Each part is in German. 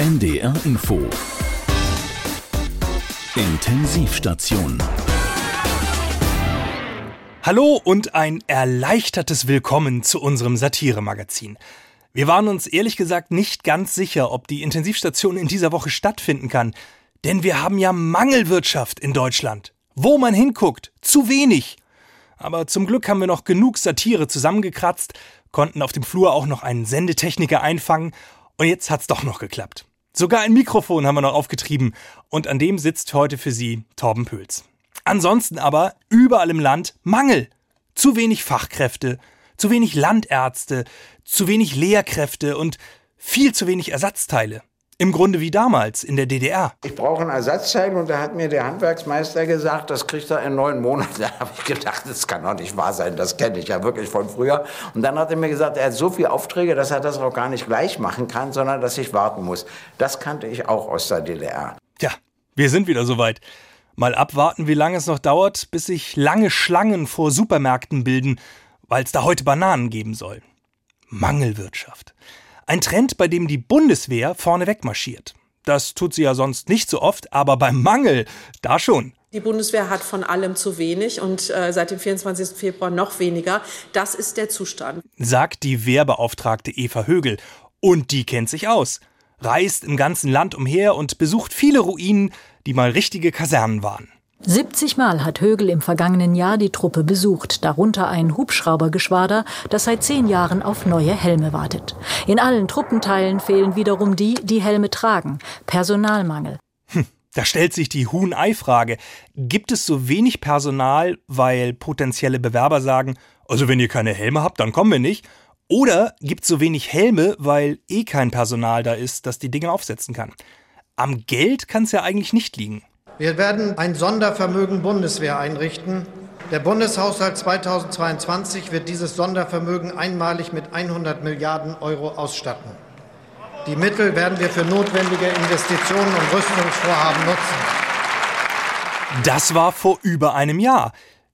NDR Info Intensivstation Hallo und ein erleichtertes Willkommen zu unserem Satiremagazin. Wir waren uns ehrlich gesagt nicht ganz sicher, ob die Intensivstation in dieser Woche stattfinden kann, denn wir haben ja Mangelwirtschaft in Deutschland. Wo man hinguckt, zu wenig. Aber zum Glück haben wir noch genug Satire zusammengekratzt, konnten auf dem Flur auch noch einen Sendetechniker einfangen und jetzt hat's doch noch geklappt. Sogar ein Mikrofon haben wir noch aufgetrieben und an dem sitzt heute für Sie Torben Pöls. Ansonsten aber überall im Land Mangel. Zu wenig Fachkräfte, zu wenig Landärzte, zu wenig Lehrkräfte und viel zu wenig Ersatzteile. Im Grunde wie damals in der DDR. Ich brauche ein Ersatzteil und da hat mir der Handwerksmeister gesagt, das kriegt er in neun Monaten. Da habe ich gedacht, das kann doch nicht wahr sein, das kenne ich ja wirklich von früher. Und dann hat er mir gesagt, er hat so viele Aufträge, dass er das auch gar nicht gleich machen kann, sondern dass ich warten muss. Das kannte ich auch aus der DDR. Tja, wir sind wieder soweit. Mal abwarten, wie lange es noch dauert, bis sich lange Schlangen vor Supermärkten bilden, weil es da heute Bananen geben soll. Mangelwirtschaft. Ein Trend, bei dem die Bundeswehr vorne wegmarschiert. Das tut sie ja sonst nicht so oft, aber beim Mangel, da schon. Die Bundeswehr hat von allem zu wenig und äh, seit dem 24. Februar noch weniger. Das ist der Zustand. Sagt die Wehrbeauftragte Eva Högel. Und die kennt sich aus. Reist im ganzen Land umher und besucht viele Ruinen, die mal richtige Kasernen waren. 70 Mal hat Högel im vergangenen Jahr die Truppe besucht, darunter ein Hubschraubergeschwader, das seit zehn Jahren auf neue Helme wartet. In allen Truppenteilen fehlen wiederum die, die Helme tragen. Personalmangel. Hm, da stellt sich die Huhn-Ei-Frage. Gibt es so wenig Personal, weil potenzielle Bewerber sagen, also wenn ihr keine Helme habt, dann kommen wir nicht? Oder gibt es so wenig Helme, weil eh kein Personal da ist, das die Dinge aufsetzen kann? Am Geld kann es ja eigentlich nicht liegen. Wir werden ein Sondervermögen Bundeswehr einrichten. Der Bundeshaushalt 2022 wird dieses Sondervermögen einmalig mit 100 Milliarden Euro ausstatten. Die Mittel werden wir für notwendige Investitionen und Rüstungsvorhaben nutzen. Das war vor über einem Jahr.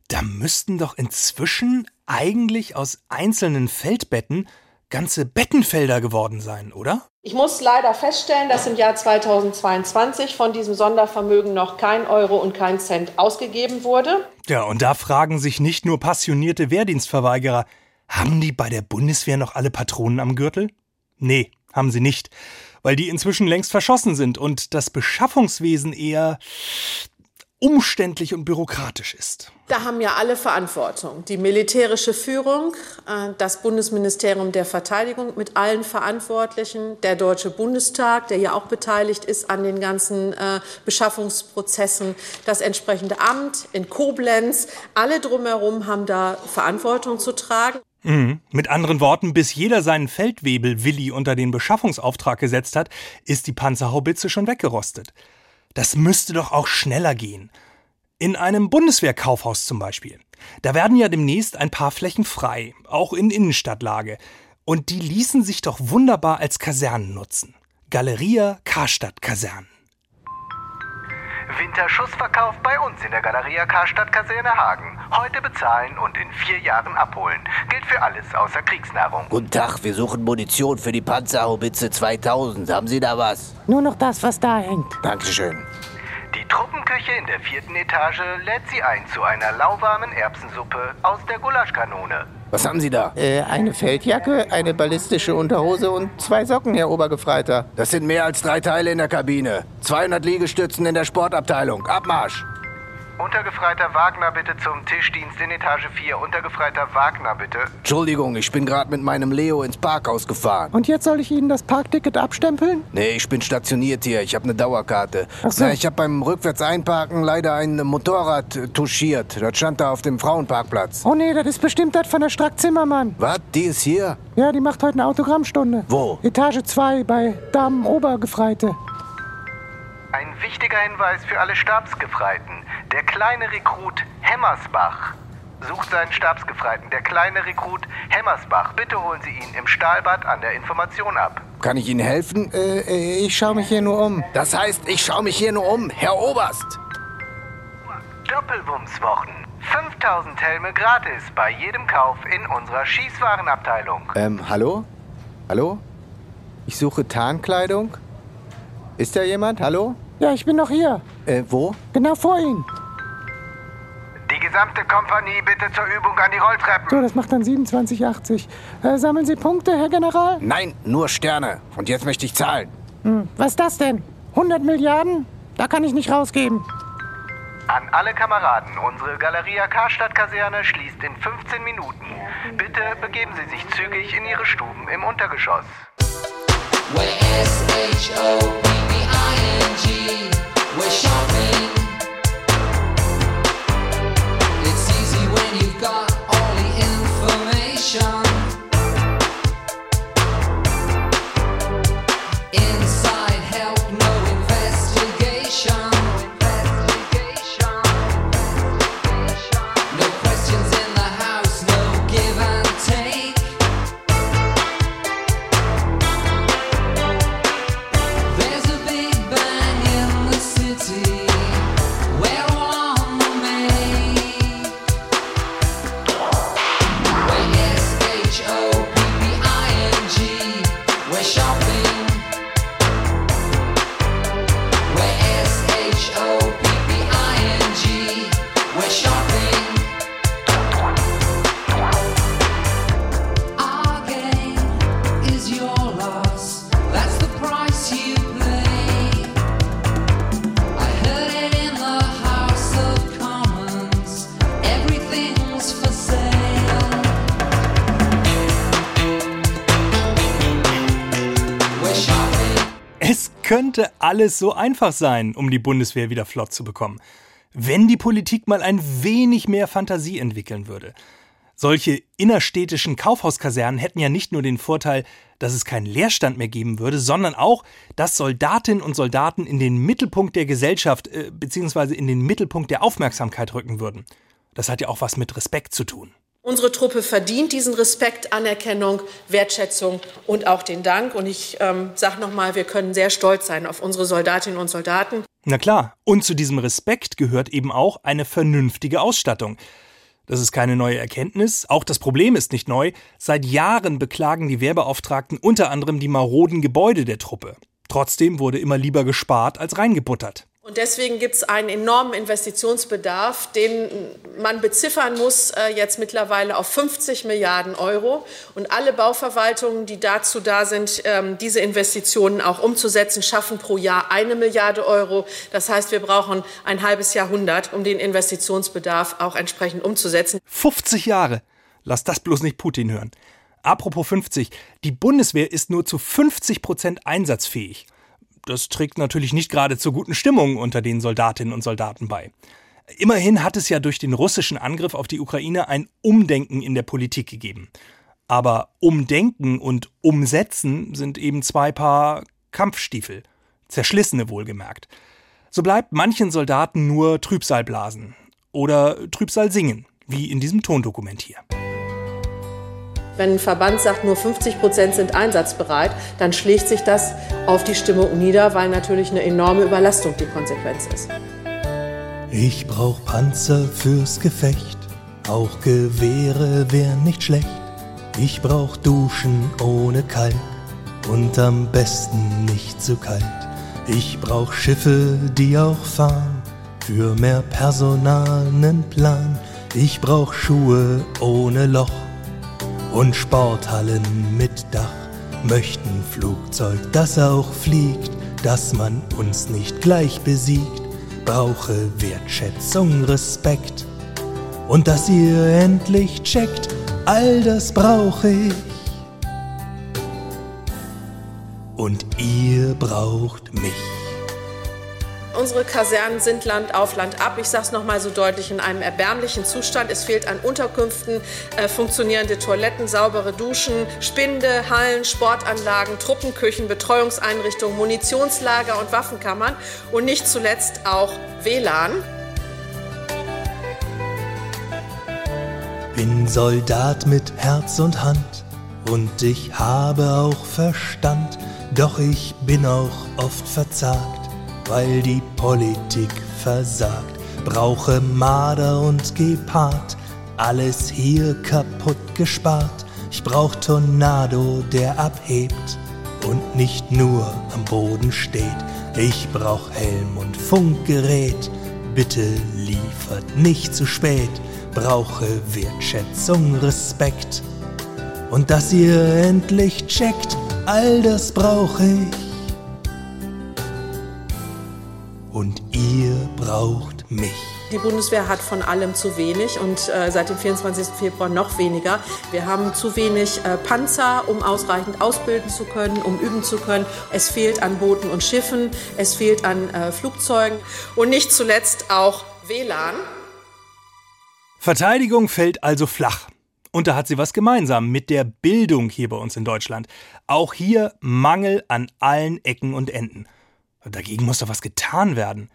Da müssten doch inzwischen eigentlich aus einzelnen Feldbetten ganze Bettenfelder geworden sein, oder? Ich muss leider feststellen, dass im Jahr 2022 von diesem Sondervermögen noch kein Euro und kein Cent ausgegeben wurde. Ja, und da fragen sich nicht nur passionierte Wehrdienstverweigerer, haben die bei der Bundeswehr noch alle Patronen am Gürtel? Nee, haben sie nicht, weil die inzwischen längst verschossen sind und das Beschaffungswesen eher umständlich und bürokratisch ist. Da haben ja alle Verantwortung. Die militärische Führung, äh, das Bundesministerium der Verteidigung mit allen Verantwortlichen, der Deutsche Bundestag, der ja auch beteiligt ist an den ganzen äh, Beschaffungsprozessen, das entsprechende Amt in Koblenz. Alle drumherum haben da Verantwortung zu tragen. Mhm. Mit anderen Worten, bis jeder seinen Feldwebel Willi unter den Beschaffungsauftrag gesetzt hat, ist die Panzerhaubitze schon weggerostet. Das müsste doch auch schneller gehen. In einem Bundeswehrkaufhaus zum Beispiel. Da werden ja demnächst ein paar Flächen frei, auch in Innenstadtlage. Und die ließen sich doch wunderbar als Kasernen nutzen. Galeria Karstadt Kasernen. Winterschussverkauf bei uns in der Galeria Karstadt Kaserne Hagen. Heute bezahlen und in vier Jahren abholen. Gilt für alles außer Kriegsnahrung. Guten Tag, wir suchen Munition für die Panzerhaubitze 2000. Haben Sie da was? Nur noch das, was da hängt. Dankeschön. Die Truppenküche in der vierten Etage lädt Sie ein zu einer lauwarmen Erbsensuppe aus der Gulaschkanone. Was haben Sie da? Äh, eine Feldjacke, eine ballistische Unterhose und zwei Socken, Herr Obergefreiter. Das sind mehr als drei Teile in der Kabine. 200 Liegestützen in der Sportabteilung. Abmarsch! Untergefreiter Wagner bitte zum Tischdienst in Etage 4. Untergefreiter Wagner bitte. Entschuldigung, ich bin gerade mit meinem Leo ins Parkhaus gefahren. Und jetzt soll ich Ihnen das Parkticket abstempeln? Nee, ich bin stationiert hier. Ich habe eine Dauerkarte. Ach so. Na, ich habe beim rückwärts einparken leider ein Motorrad äh, touchiert. Das stand da auf dem Frauenparkplatz. Oh nee, das ist bestimmt das von der Strack Zimmermann. Was? Die ist hier? Ja, die macht heute eine Autogrammstunde. Wo? Etage 2 bei Damen Obergefreite. Ein wichtiger Hinweis für alle Stabsgefreiten. Der kleine Rekrut Hemmersbach sucht seinen Stabsgefreiten. Der kleine Rekrut Hemmersbach. Bitte holen Sie ihn im Stahlbad an der Information ab. Kann ich Ihnen helfen? Äh, äh, ich schaue mich hier nur um. Das heißt, ich schaue mich hier nur um, Herr Oberst. Doppelwumswochen. 5000 Helme gratis bei jedem Kauf in unserer Schießwarenabteilung. Ähm, hallo? Hallo? Ich suche Tarnkleidung. Ist da jemand? Hallo? Ja, ich bin noch hier. Äh, wo? Genau vor Ihnen. Die gesamte Kompanie bitte zur Übung an die Rolltreppen. So, das macht dann 27,80. Äh, sammeln Sie Punkte, Herr General? Nein, nur Sterne. Und jetzt möchte ich zahlen. Hm, was ist das denn? 100 Milliarden? Da kann ich nicht rausgeben. An alle Kameraden, unsere Galeria Karstadt-Kaserne schließt in 15 Minuten. Bitte begeben Sie sich zügig in Ihre Stuben im Untergeschoss. We're shopping. It's easy when you've got all the information. Könnte alles so einfach sein, um die Bundeswehr wieder flott zu bekommen. Wenn die Politik mal ein wenig mehr Fantasie entwickeln würde. Solche innerstädtischen Kaufhauskasernen hätten ja nicht nur den Vorteil, dass es keinen Leerstand mehr geben würde, sondern auch, dass Soldatinnen und Soldaten in den Mittelpunkt der Gesellschaft äh, bzw. in den Mittelpunkt der Aufmerksamkeit rücken würden. Das hat ja auch was mit Respekt zu tun. Unsere Truppe verdient diesen Respekt, Anerkennung, Wertschätzung und auch den Dank. Und ich ähm, sage nochmal, wir können sehr stolz sein auf unsere Soldatinnen und Soldaten. Na klar, und zu diesem Respekt gehört eben auch eine vernünftige Ausstattung. Das ist keine neue Erkenntnis, auch das Problem ist nicht neu. Seit Jahren beklagen die Wehrbeauftragten unter anderem die maroden Gebäude der Truppe. Trotzdem wurde immer lieber gespart als reingebuttert. Und deswegen gibt es einen enormen Investitionsbedarf, den man beziffern muss äh, jetzt mittlerweile auf 50 Milliarden Euro. Und alle Bauverwaltungen, die dazu da sind, ähm, diese Investitionen auch umzusetzen, schaffen pro Jahr eine Milliarde Euro. Das heißt, wir brauchen ein halbes Jahrhundert, um den Investitionsbedarf auch entsprechend umzusetzen. 50 Jahre! Lass das bloß nicht Putin hören. Apropos 50, die Bundeswehr ist nur zu 50 Prozent einsatzfähig. Das trägt natürlich nicht gerade zur guten Stimmung unter den Soldatinnen und Soldaten bei. Immerhin hat es ja durch den russischen Angriff auf die Ukraine ein Umdenken in der Politik gegeben. Aber Umdenken und Umsetzen sind eben zwei Paar Kampfstiefel. Zerschlissene wohlgemerkt. So bleibt manchen Soldaten nur Trübsal blasen. Oder Trübsal singen, wie in diesem Tondokument hier. Wenn ein Verband sagt, nur 50 Prozent sind einsatzbereit, dann schlägt sich das auf die Stimmung nieder, weil natürlich eine enorme Überlastung die Konsequenz ist. Ich brauch Panzer fürs Gefecht, auch Gewehre wären nicht schlecht. Ich brauch Duschen ohne Kalk und am besten nicht zu kalt. Ich brauch Schiffe, die auch fahren, für mehr Personal nen Plan. Ich brauch Schuhe ohne Loch und Sporthallen mit Dach. Möchten Flugzeug, das auch fliegt, dass man uns nicht gleich besiegt. Brauche Wertschätzung, Respekt und dass ihr endlich checkt, all das brauche ich. Und ihr braucht mich. Unsere Kasernen sind Land auf Land ab. Ich sage es noch mal so deutlich in einem erbärmlichen Zustand. Es fehlt an Unterkünften, äh, funktionierende Toiletten, saubere Duschen, Spinde, Hallen, Sportanlagen, Truppenküchen, Betreuungseinrichtungen, Munitionslager und Waffenkammern und nicht zuletzt auch WLAN. Bin Soldat mit Herz und Hand und ich habe auch Verstand, doch ich bin auch oft verzagt, weil die Politik versagt. Brauche Marder und Gepard, alles hier kaputt gespart. Ich brauch Tornado, der abhebt und nicht nur am Boden steht. Ich brauch Helm und Funkgerät, bitte liefert nicht zu spät. Brauche Wertschätzung, Respekt und dass ihr endlich checkt, all das brauche ich. Und ihr braucht mich. Die Bundeswehr hat von allem zu wenig und äh, seit dem 24. Februar noch weniger. Wir haben zu wenig äh, Panzer, um ausreichend ausbilden zu können, um üben zu können. Es fehlt an Booten und Schiffen, es fehlt an äh, Flugzeugen und nicht zuletzt auch WLAN. Verteidigung fällt also flach. Und da hat sie was gemeinsam mit der Bildung hier bei uns in Deutschland. Auch hier Mangel an allen Ecken und Enden. Dagegen muss doch was getan werden.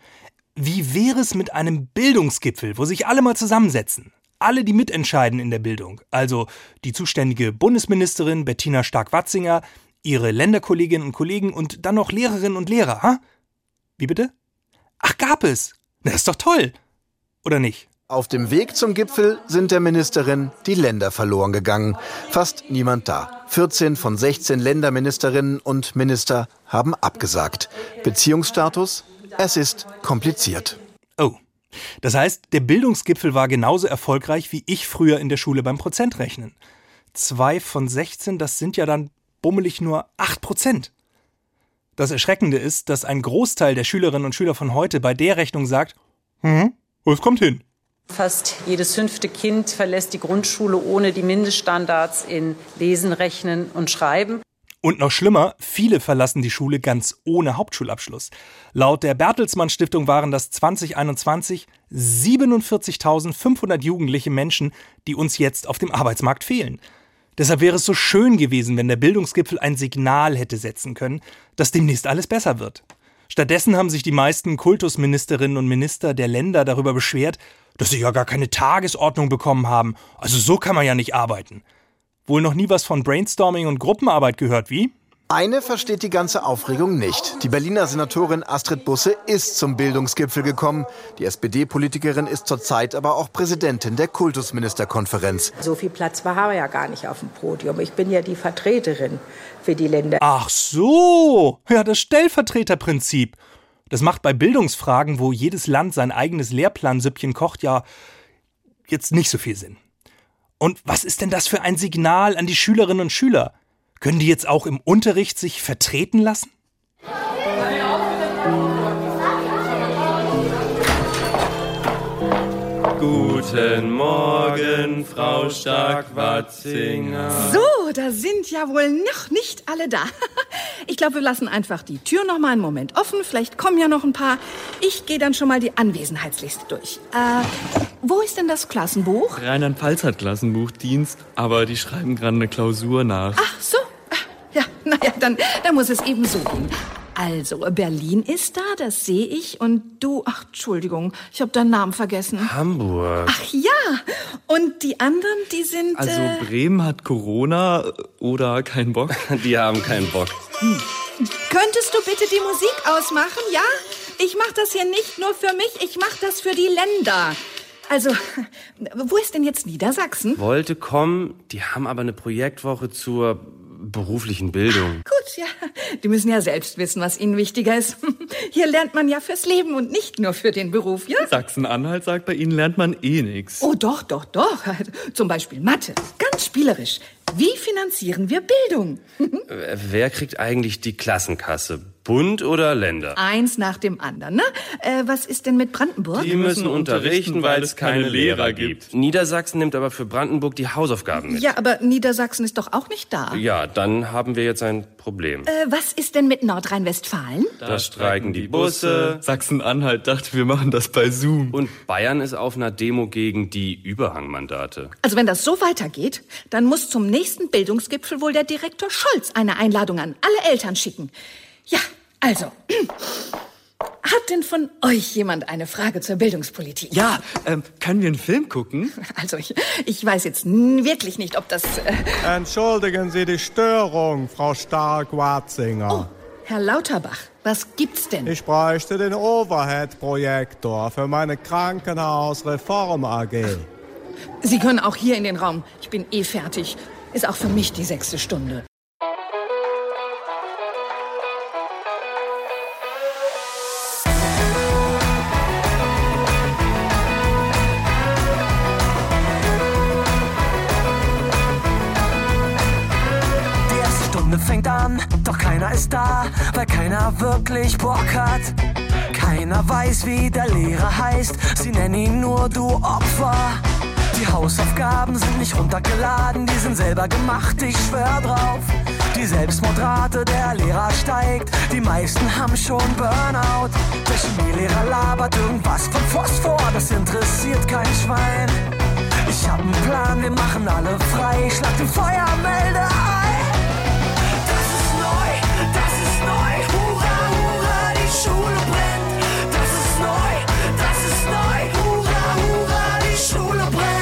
Wie wäre es mit einem Bildungsgipfel, wo sich alle mal zusammensetzen? Alle, die mitentscheiden in der Bildung. Also die zuständige Bundesministerin Bettina Stark-Watzinger, ihre Länderkolleginnen und Kollegen und dann noch Lehrerinnen und Lehrer, ha? Wie bitte? Ach, gab es. Na, ist doch toll. Oder nicht? Auf dem Weg zum Gipfel sind der Ministerin die Länder verloren gegangen. Fast niemand da. 14 von 16 Länderministerinnen und Minister haben abgesagt. Beziehungsstatus? Es ist kompliziert. Oh. Das heißt, der Bildungsgipfel war genauso erfolgreich wie ich früher in der Schule beim Prozentrechnen. Zwei von 16, das sind ja dann bummelig nur 8 Prozent. Das Erschreckende ist, dass ein Großteil der Schülerinnen und Schüler von heute bei der Rechnung sagt, hm, es kommt hin. Fast jedes fünfte Kind verlässt die Grundschule ohne die Mindeststandards in Lesen, Rechnen und Schreiben. Und noch schlimmer, viele verlassen die Schule ganz ohne Hauptschulabschluss. Laut der Bertelsmann Stiftung waren das 2021 47.500 jugendliche Menschen, die uns jetzt auf dem Arbeitsmarkt fehlen. Deshalb wäre es so schön gewesen, wenn der Bildungsgipfel ein Signal hätte setzen können, dass demnächst alles besser wird. Stattdessen haben sich die meisten Kultusministerinnen und Minister der Länder darüber beschwert, dass sie ja gar keine Tagesordnung bekommen haben. Also so kann man ja nicht arbeiten. Wohl noch nie was von Brainstorming und Gruppenarbeit gehört, wie? Eine versteht die ganze Aufregung nicht. Die Berliner Senatorin Astrid Busse ist zum Bildungsgipfel gekommen. Die SPD-Politikerin ist zurzeit aber auch Präsidentin der Kultusministerkonferenz. So viel Platz war ja gar nicht auf dem Podium. Ich bin ja die Vertreterin für die Länder. Ach so, ja, das Stellvertreterprinzip. Das macht bei Bildungsfragen, wo jedes Land sein eigenes Lehrplansüppchen kocht, ja jetzt nicht so viel Sinn. Und was ist denn das für ein Signal an die Schülerinnen und Schüler? Können die jetzt auch im Unterricht sich vertreten lassen? Guten Morgen, Frau Stark-Watzinger. So, da sind ja wohl noch nicht alle da. Ich glaube, wir lassen einfach die Tür noch mal einen Moment offen. Vielleicht kommen ja noch ein paar. Ich gehe dann schon mal die Anwesenheitsliste durch. Äh, wo ist denn das Klassenbuch? Rheinland-Pfalz hat Klassenbuchdienst, aber die schreiben gerade eine Klausur nach. Ach so. Ah, Ja, naja, dann, dann muss es eben so gehen. Also, Berlin ist da, das sehe ich. Und du, ach, Entschuldigung, ich habe deinen Namen vergessen. Hamburg. Ach ja, und die anderen, die sind... Also äh, Bremen hat Corona oder keinen Bock? Die haben keinen Bock. Könntest du bitte die Musik ausmachen, ja? Ich mache das hier nicht nur für mich, ich mache das für die Länder. Also, wo ist denn jetzt Niedersachsen? Wollte kommen, die haben aber eine Projektwoche zur beruflichen Bildung. Gut, ja. Die müssen ja selbst wissen, was ihnen wichtiger ist. Hier lernt man ja fürs Leben und nicht nur für den Beruf, ja? Sachsen-Anhalt sagt, bei ihnen lernt man eh nichts. Oh, doch, doch, doch. Zum Beispiel Mathe. Ganz spielerisch. Wie finanzieren wir Bildung? Wer kriegt eigentlich die Klassenkasse? Bund oder Länder? Eins nach dem anderen, ne? Äh, was ist denn mit Brandenburg? Die müssen unterrichten, weil es keine Lehrer gibt. Niedersachsen nimmt aber für Brandenburg die Hausaufgaben mit. Ja, aber Niedersachsen ist doch auch nicht da. Ja, dann haben wir jetzt ein Problem. Äh, was ist denn mit Nordrhein-Westfalen? Da streiken die Busse. Sachsen-Anhalt dachte, wir machen das bei Zoom. Und Bayern ist auf einer Demo gegen die Überhangmandate. Also wenn das so weitergeht, dann muss zum nächsten Bildungsgipfel wohl der Direktor Scholz eine Einladung an alle Eltern schicken. Ja, also. Hat denn von euch jemand eine Frage zur Bildungspolitik? Ja, ähm, können wir einen Film gucken? Also ich, ich weiß jetzt wirklich nicht, ob das... Äh, Entschuldigen Sie die Störung, Frau Stark-Watzinger. Herr Lauterbach, was gibt's denn? Ich bräuchte den Overhead-Projektor für meine Krankenhausreform AG. Sie können auch hier in den Raum. Ich bin eh fertig. Ist auch für mich die sechste Stunde. Ist da, weil keiner wirklich Bock hat. Keiner weiß, wie der Lehrer heißt, sie nennen ihn nur du Opfer. Die Hausaufgaben sind nicht runtergeladen, die sind selber gemacht, ich schwör drauf. Die Selbstmordrate der Lehrer steigt, die meisten haben schon Burnout. Der Chemielehrer labert irgendwas von Phosphor, das interessiert kein Schwein. Ich hab einen Plan, wir machen alle frei, schlag den Feuermelder Schule brennt. Das ist neu, das ist neu, hurra, hurra, die Schule brennt.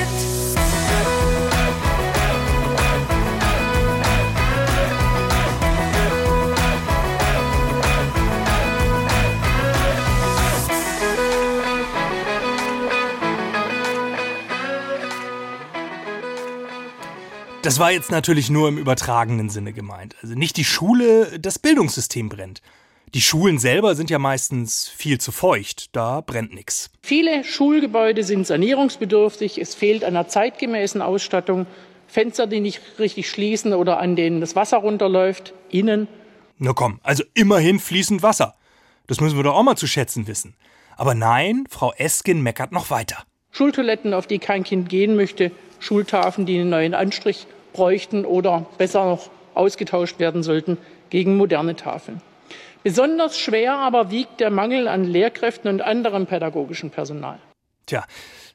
Das war jetzt natürlich nur im übertragenen Sinne gemeint. Also nicht die Schule, das Bildungssystem brennt. Die Schulen selber sind ja meistens viel zu feucht, da brennt nichts. Viele Schulgebäude sind sanierungsbedürftig. Es fehlt an der zeitgemäßen Ausstattung. Fenster, die nicht richtig schließen oder an denen das Wasser runterläuft. Innen. Na komm, also immerhin fließend Wasser. Das müssen wir doch auch mal zu schätzen wissen. Aber nein, Frau Eskin meckert noch weiter. Schultoiletten, auf die kein Kind gehen möchte. Schultafeln, die einen neuen Anstrich bräuchten oder besser noch ausgetauscht werden sollten gegen moderne Tafeln. Besonders schwer aber wiegt der Mangel an Lehrkräften und anderem pädagogischen Personal. Tja,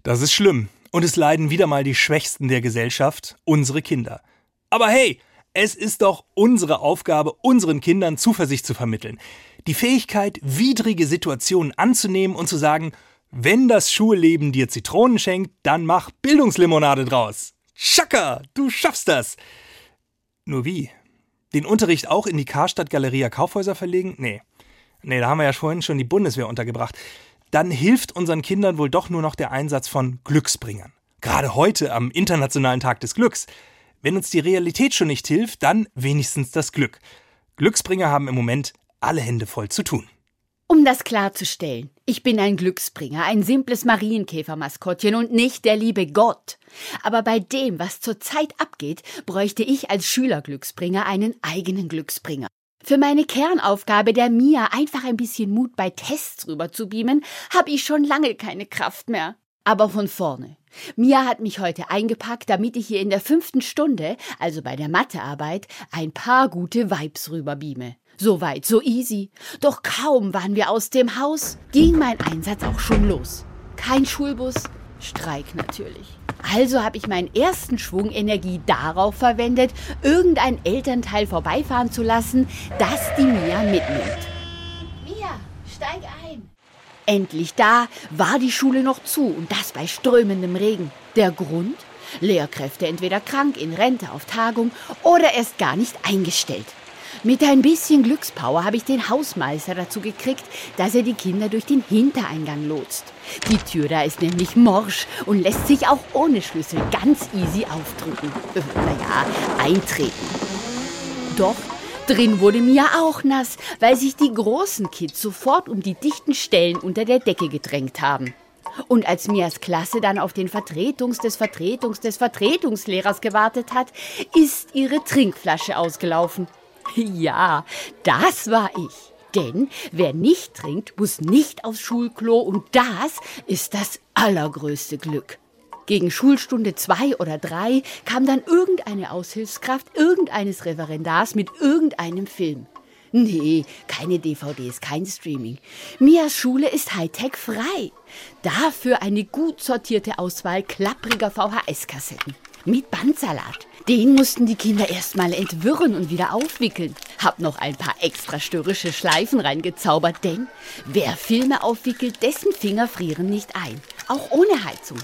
das ist schlimm. Und es leiden wieder mal die Schwächsten der Gesellschaft, unsere Kinder. Aber hey, es ist doch unsere Aufgabe, unseren Kindern Zuversicht zu vermitteln. Die Fähigkeit, widrige Situationen anzunehmen und zu sagen, wenn das Schulleben dir Zitronen schenkt, dann mach Bildungslimonade draus. Schaka, du schaffst das. Nur wie? Den Unterricht auch in die Karstadt Galeria Kaufhäuser verlegen? Nee. Nee, da haben wir ja vorhin schon die Bundeswehr untergebracht. Dann hilft unseren Kindern wohl doch nur noch der Einsatz von Glücksbringern. Gerade heute am Internationalen Tag des Glücks. Wenn uns die Realität schon nicht hilft, dann wenigstens das Glück. Glücksbringer haben im Moment alle Hände voll zu tun. Um das klarzustellen, ich bin ein Glücksbringer, ein simples Marienkäfermaskottchen und nicht der liebe Gott. Aber bei dem, was zurzeit abgeht, bräuchte ich als Schülerglücksbringer einen eigenen Glücksbringer. Für meine Kernaufgabe der Mia einfach ein bisschen Mut bei Tests rüber zu beamen, habe ich schon lange keine Kraft mehr. Aber von vorne. Mia hat mich heute eingepackt, damit ich ihr in der fünften Stunde, also bei der Mathearbeit, ein paar gute Vibes rüberbeame. So weit, so easy. Doch kaum waren wir aus dem Haus, ging mein Einsatz auch schon los. Kein Schulbus, Streik natürlich. Also habe ich meinen ersten Schwung Energie darauf verwendet, irgendein Elternteil vorbeifahren zu lassen, das die Mia mitnimmt. Mia, steig ein. Endlich da war die Schule noch zu und das bei strömendem Regen. Der Grund? Lehrkräfte entweder krank, in Rente, auf Tagung oder erst gar nicht eingestellt. Mit ein bisschen Glückspower habe ich den Hausmeister dazu gekriegt, dass er die Kinder durch den Hintereingang lotst. Die Tür da ist nämlich morsch und lässt sich auch ohne Schlüssel ganz easy aufdrücken. Naja, eintreten. Doch drin wurde mir auch nass, weil sich die großen Kids sofort um die dichten Stellen unter der Decke gedrängt haben. Und als Mias Klasse dann auf den Vertretungs des Vertretungs des Vertretungslehrers gewartet hat, ist ihre Trinkflasche ausgelaufen. Ja, das war ich. Denn wer nicht trinkt, muss nicht aufs Schulklo und das ist das allergrößte Glück. Gegen Schulstunde zwei oder drei kam dann irgendeine Aushilfskraft irgendeines Referendars mit irgendeinem Film. Nee, keine DVDs, kein Streaming. Mias Schule ist Hightech frei. Dafür eine gut sortierte Auswahl klappriger VHS-Kassetten. Mit Bandsalat. Den mussten die Kinder erstmal entwirren und wieder aufwickeln. Hab noch ein paar extra störrische Schleifen reingezaubert, denn wer Filme aufwickelt, dessen Finger frieren nicht ein. Auch ohne Heizung.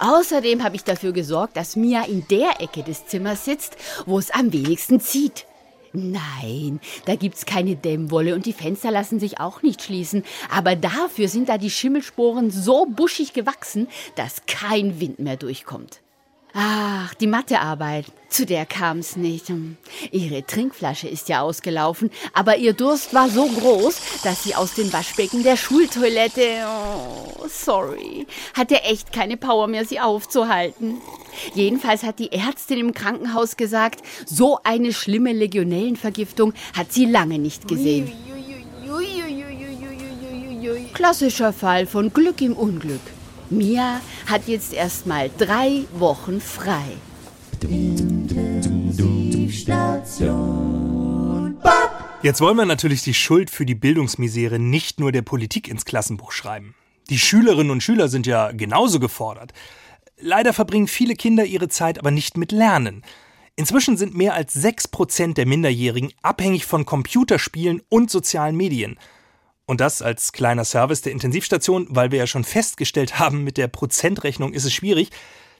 Außerdem habe ich dafür gesorgt, dass Mia in der Ecke des Zimmers sitzt, wo es am wenigsten zieht. Nein, da gibt's keine Dämmwolle und die Fenster lassen sich auch nicht schließen. Aber dafür sind da die Schimmelsporen so buschig gewachsen, dass kein Wind mehr durchkommt. Ach, die Mathearbeit. Zu der kam's nicht. Hm. Ihre Trinkflasche ist ja ausgelaufen, aber ihr Durst war so groß, dass sie aus dem Waschbecken der Schultoilette. Oh, sorry. Hatte echt keine Power mehr, sie aufzuhalten. Jedenfalls hat die Ärztin im Krankenhaus gesagt, so eine schlimme Legionellenvergiftung hat sie lange nicht gesehen. Klassischer Fall von Glück im Unglück. Mia hat jetzt erst mal drei Wochen frei. Jetzt wollen wir natürlich die Schuld für die Bildungsmisere nicht nur der Politik ins Klassenbuch schreiben. Die Schülerinnen und Schüler sind ja genauso gefordert. Leider verbringen viele Kinder ihre Zeit aber nicht mit Lernen. Inzwischen sind mehr als 6% der Minderjährigen abhängig von Computerspielen und sozialen Medien. Und das als kleiner Service der Intensivstation, weil wir ja schon festgestellt haben, mit der Prozentrechnung ist es schwierig.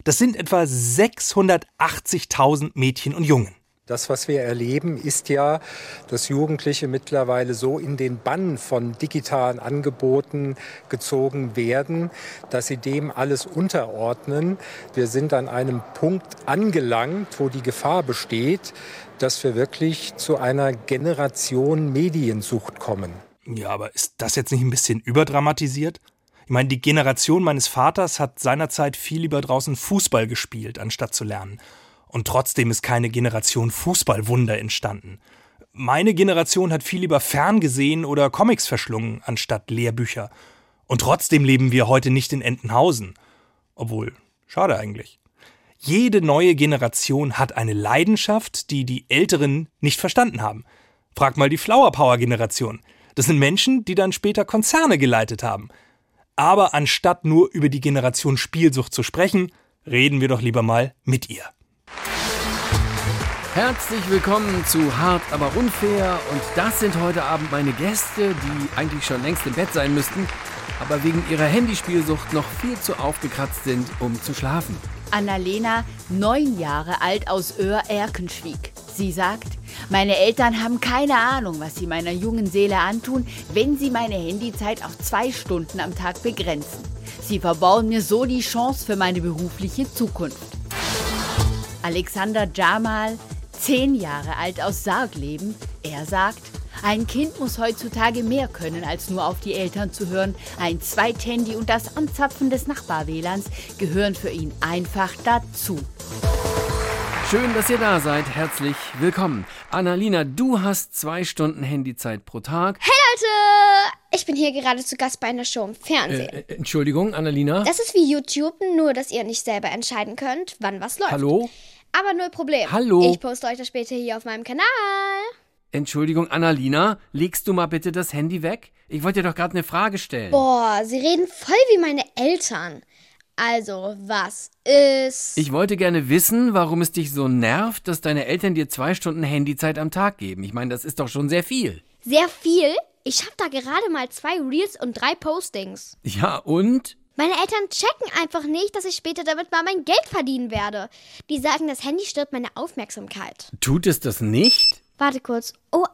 Das sind etwa 680.000 Mädchen und Jungen. Das, was wir erleben, ist ja, dass Jugendliche mittlerweile so in den Bann von digitalen Angeboten gezogen werden, dass sie dem alles unterordnen. Wir sind an einem Punkt angelangt, wo die Gefahr besteht, dass wir wirklich zu einer Generation Mediensucht kommen. Ja, aber ist das jetzt nicht ein bisschen überdramatisiert? Ich meine, die Generation meines Vaters hat seinerzeit viel lieber draußen Fußball gespielt, anstatt zu lernen. Und trotzdem ist keine Generation Fußballwunder entstanden. Meine Generation hat viel lieber ferngesehen oder Comics verschlungen, anstatt Lehrbücher. Und trotzdem leben wir heute nicht in Entenhausen. Obwohl, schade eigentlich. Jede neue Generation hat eine Leidenschaft, die die Älteren nicht verstanden haben. Frag mal die Flower Power Generation. Das sind Menschen, die dann später Konzerne geleitet haben. Aber anstatt nur über die Generation Spielsucht zu sprechen, reden wir doch lieber mal mit ihr. Herzlich willkommen zu Hart aber unfair und das sind heute Abend meine Gäste, die eigentlich schon längst im Bett sein müssten, aber wegen ihrer Handyspielsucht noch viel zu aufgekratzt sind, um zu schlafen. Annalena, neun Jahre alt aus Öhr-Erkenschwick. Sie sagt, meine Eltern haben keine Ahnung, was sie meiner jungen Seele antun, wenn sie meine Handyzeit auf zwei Stunden am Tag begrenzen. Sie verbauen mir so die Chance für meine berufliche Zukunft. Alexander Jamal, zehn Jahre alt aus Sargleben. Er sagt, ein Kind muss heutzutage mehr können, als nur auf die Eltern zu hören. Ein Zweithandy und das Anzapfen des Nachbar-WLANs gehören für ihn einfach dazu. Schön, dass ihr da seid. Herzlich willkommen. Annalina, du hast zwei Stunden Handyzeit pro Tag. Hey Leute! Ich bin hier gerade zu Gast bei einer Show im Fernsehen. Äh, äh, Entschuldigung, Annalina. Das ist wie YouTube, nur dass ihr nicht selber entscheiden könnt, wann was läuft. Hallo? Aber null Problem. Hallo? Ich poste euch das später hier auf meinem Kanal. Entschuldigung, Annalina, legst du mal bitte das Handy weg? Ich wollte dir doch gerade eine Frage stellen. Boah, sie reden voll wie meine Eltern. Also, was ist. Ich wollte gerne wissen, warum es dich so nervt, dass deine Eltern dir zwei Stunden Handyzeit am Tag geben. Ich meine, das ist doch schon sehr viel. Sehr viel? Ich habe da gerade mal zwei Reels und drei Postings. Ja, und? Meine Eltern checken einfach nicht, dass ich später damit mal mein Geld verdienen werde. Die sagen, das Handy stirbt meine Aufmerksamkeit. Tut es das nicht? Warte kurz. Oh,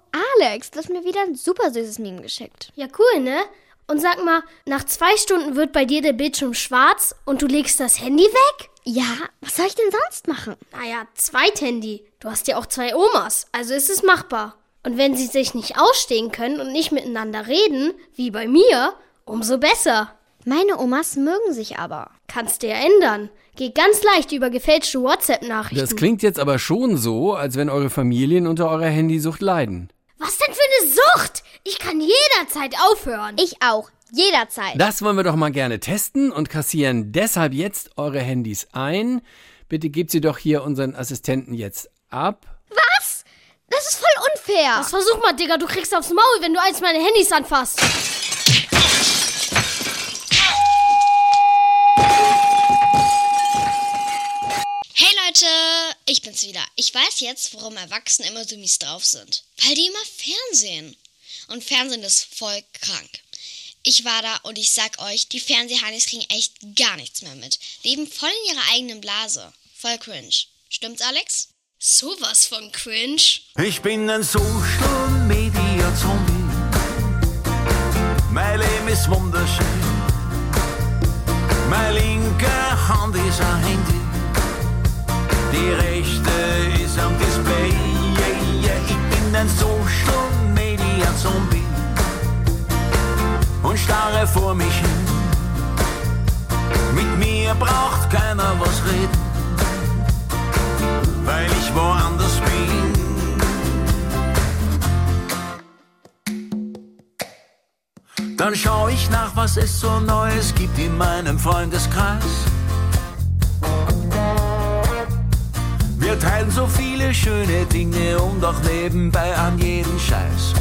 Alex, du hast mir wieder ein super süßes Meme geschickt. Ja, cool, ne? Und sag mal, nach zwei Stunden wird bei dir der Bildschirm schwarz und du legst das Handy weg? Ja, was soll ich denn sonst machen? Naja, Zweit-Handy. Du hast ja auch zwei Omas, also ist es machbar. Und wenn sie sich nicht ausstehen können und nicht miteinander reden, wie bei mir, umso besser. Meine Omas mögen sich aber. Kannst du ja ändern. Geht ganz leicht über gefälschte WhatsApp-Nachrichten. Das klingt jetzt aber schon so, als wenn eure Familien unter eurer Handysucht leiden. Was denn für eine Sucht? Ich kann jederzeit aufhören. Ich auch. Jederzeit. Das wollen wir doch mal gerne testen und kassieren deshalb jetzt eure Handys ein. Bitte gebt sie doch hier unseren Assistenten jetzt ab. Was? Das ist voll unfair. Das versuch mal, Digga. Du kriegst aufs Maul, wenn du eins meiner Handys anfasst. Leute, ich bin's wieder. Ich weiß jetzt, warum Erwachsene immer so mies drauf sind. Weil die immer Fernsehen. Und Fernsehen ist voll krank. Ich war da und ich sag euch, die Fernsehhanis kriegen echt gar nichts mehr mit. Leben voll in ihrer eigenen Blase. Voll cringe. Stimmt's, Alex? Sowas von cringe. Ich bin ein Social Media Zombie. Mein Leben ist wunderschön. Meine linke Hand ist ein starre vor mich hin. Mit mir braucht keiner was reden, weil ich woanders bin. Dann schau ich nach, was es so Neues gibt in meinem Freundeskreis. Wir teilen so viele schöne Dinge und auch nebenbei an jeden Scheiß.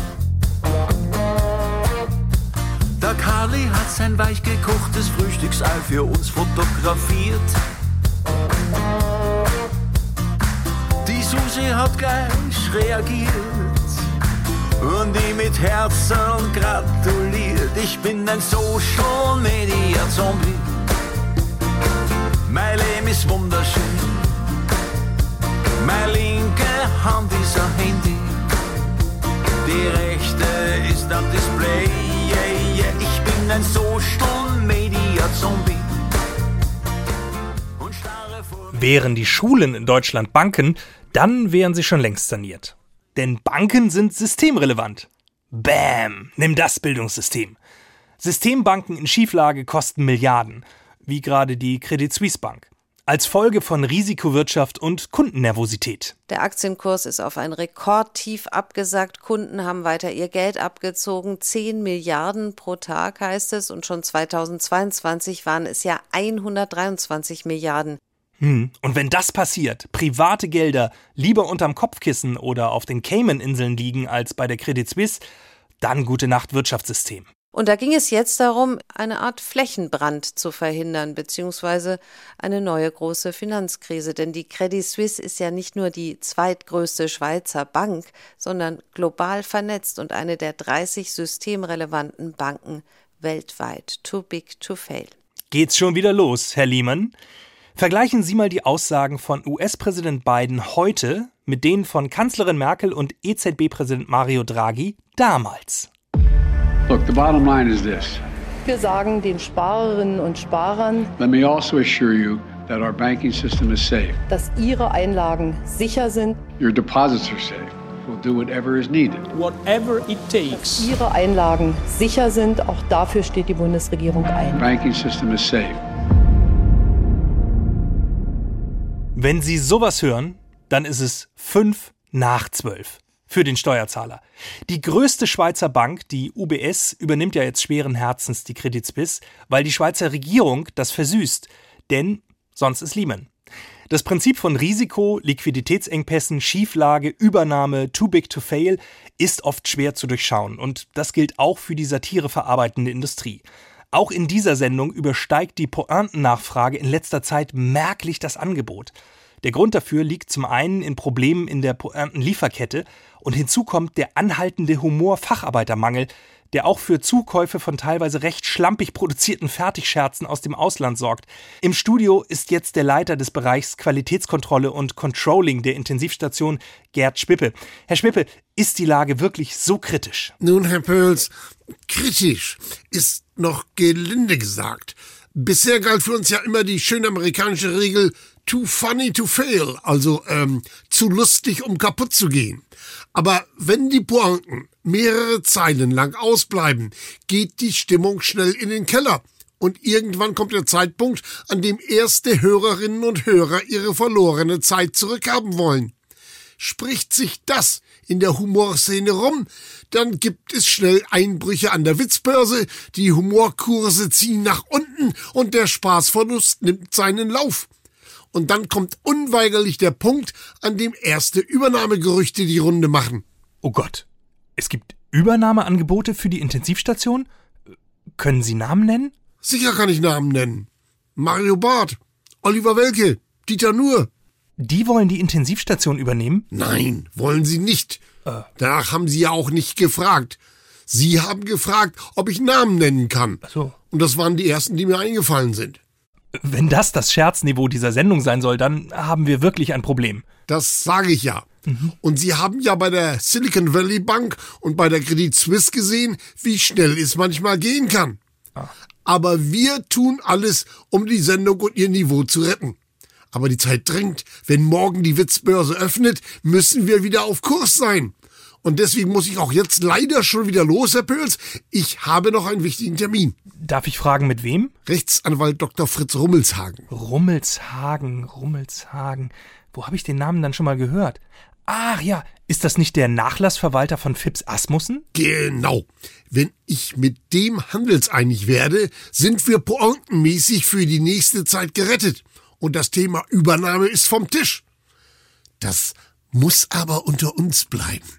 Carly hat sein weich gekochtes Frühstücksei für uns fotografiert. Die Susi hat gleich reagiert und ihm mit Herzen gratuliert. Ich bin ein Social Media Zombie. Mein Leben ist wunderschön. Meine linke Hand ist ein Handy. Die rechte ist am Display. Yeah, yeah. Ich bin ein Social Media Zombie. Wären die Schulen in Deutschland Banken, dann wären sie schon längst saniert. Denn Banken sind systemrelevant. Bam! Nimm das Bildungssystem. Systembanken in Schieflage kosten Milliarden, wie gerade die Credit Suisse Bank. Als Folge von Risikowirtschaft und Kundennervosität. Der Aktienkurs ist auf ein Rekordtief abgesackt. Kunden haben weiter ihr Geld abgezogen. 10 Milliarden pro Tag heißt es. Und schon 2022 waren es ja 123 Milliarden. Hm. Und wenn das passiert, private Gelder lieber unterm Kopfkissen oder auf den Cayman-Inseln liegen als bei der Credit Suisse, dann gute Nacht Wirtschaftssystem. Und da ging es jetzt darum, eine Art Flächenbrand zu verhindern, beziehungsweise eine neue große Finanzkrise. Denn die Credit Suisse ist ja nicht nur die zweitgrößte Schweizer Bank, sondern global vernetzt und eine der 30 systemrelevanten Banken weltweit. Too big to fail. Geht's schon wieder los, Herr Lehmann? Vergleichen Sie mal die Aussagen von US-Präsident Biden heute mit denen von Kanzlerin Merkel und EZB-Präsident Mario Draghi damals. Look, the bottom line is this. Wir sagen den Sparerinnen und Sparern, Let me also assure you that our banking system is safe. dass ihre Einlagen sicher sind, Your deposits are safe. We'll do whatever is needed. whatever it takes. Ihre Einlagen sicher sind, auch dafür steht die Bundesregierung ein. Banking system is safe. Wenn Sie sowas hören, dann ist es fünf nach zwölf für den Steuerzahler. Die größte Schweizer Bank, die UBS, übernimmt ja jetzt schweren Herzens die Credit Suisse, weil die Schweizer Regierung das versüßt. Denn sonst ist Lehman. Das Prinzip von Risiko, Liquiditätsengpässen, Schieflage, Übernahme, too big to fail ist oft schwer zu durchschauen. Und das gilt auch für die satireverarbeitende Industrie. Auch in dieser Sendung übersteigt die Pointennachfrage in letzter Zeit merklich das Angebot. Der Grund dafür liegt zum einen in Problemen in der Pointenlieferkette und hinzu kommt der anhaltende Humor-Facharbeitermangel, der auch für Zukäufe von teilweise recht schlampig produzierten Fertigscherzen aus dem Ausland sorgt. Im Studio ist jetzt der Leiter des Bereichs Qualitätskontrolle und Controlling der Intensivstation, Gerd Schwippe. Herr Schwippe, ist die Lage wirklich so kritisch? Nun, Herr Pöls, kritisch ist noch gelinde gesagt. Bisher galt für uns ja immer die schöne amerikanische Regel too funny to fail, also ähm, zu lustig, um kaputt zu gehen. Aber wenn die Pointen mehrere Zeilen lang ausbleiben, geht die Stimmung schnell in den Keller. Und irgendwann kommt der Zeitpunkt, an dem erste Hörerinnen und Hörer ihre verlorene Zeit zurückhaben wollen. Spricht sich das in der Humorszene rum, dann gibt es schnell Einbrüche an der Witzbörse, die Humorkurse ziehen nach unten und der Spaßverlust nimmt seinen Lauf. Und dann kommt unweigerlich der Punkt, an dem erste Übernahmegerüchte die Runde machen. Oh Gott, es gibt Übernahmeangebote für die Intensivstation? Können Sie Namen nennen? Sicher kann ich Namen nennen. Mario Barth, Oliver Welke, Dieter Nuhr. Die wollen die Intensivstation übernehmen? Nein, wollen sie nicht. Danach haben sie ja auch nicht gefragt. Sie haben gefragt, ob ich Namen nennen kann. Ach so. Und das waren die ersten, die mir eingefallen sind. Wenn das das Scherzniveau dieser Sendung sein soll, dann haben wir wirklich ein Problem. Das sage ich ja. Und Sie haben ja bei der Silicon Valley Bank und bei der Credit Suisse gesehen, wie schnell es manchmal gehen kann. Aber wir tun alles, um die Sendung und ihr Niveau zu retten. Aber die Zeit drängt. Wenn morgen die Witzbörse öffnet, müssen wir wieder auf Kurs sein. Und deswegen muss ich auch jetzt leider schon wieder los, Herr Pöls. Ich habe noch einen wichtigen Termin. Darf ich fragen, mit wem? Rechtsanwalt Dr. Fritz Rummelshagen. Rummelshagen, Rummelshagen. Wo habe ich den Namen dann schon mal gehört? Ach ja, ist das nicht der Nachlassverwalter von Fips Asmussen? Genau. Wenn ich mit dem handelseinig werde, sind wir pointenmäßig für die nächste Zeit gerettet. Und das Thema Übernahme ist vom Tisch. Das muss aber unter uns bleiben.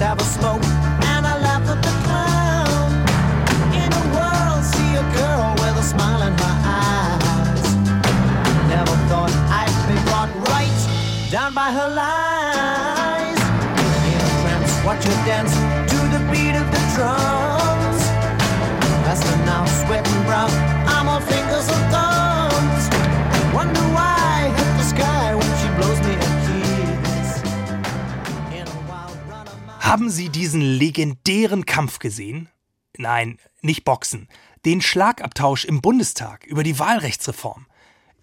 have a smoke, and I laugh at the clown. In a world, see a girl with a smile in her eyes. Never thought I'd be brought right down by her lies. In a trance, watch her dance to the beat of the drums. Haben Sie diesen legendären Kampf gesehen? Nein, nicht Boxen. Den Schlagabtausch im Bundestag über die Wahlrechtsreform.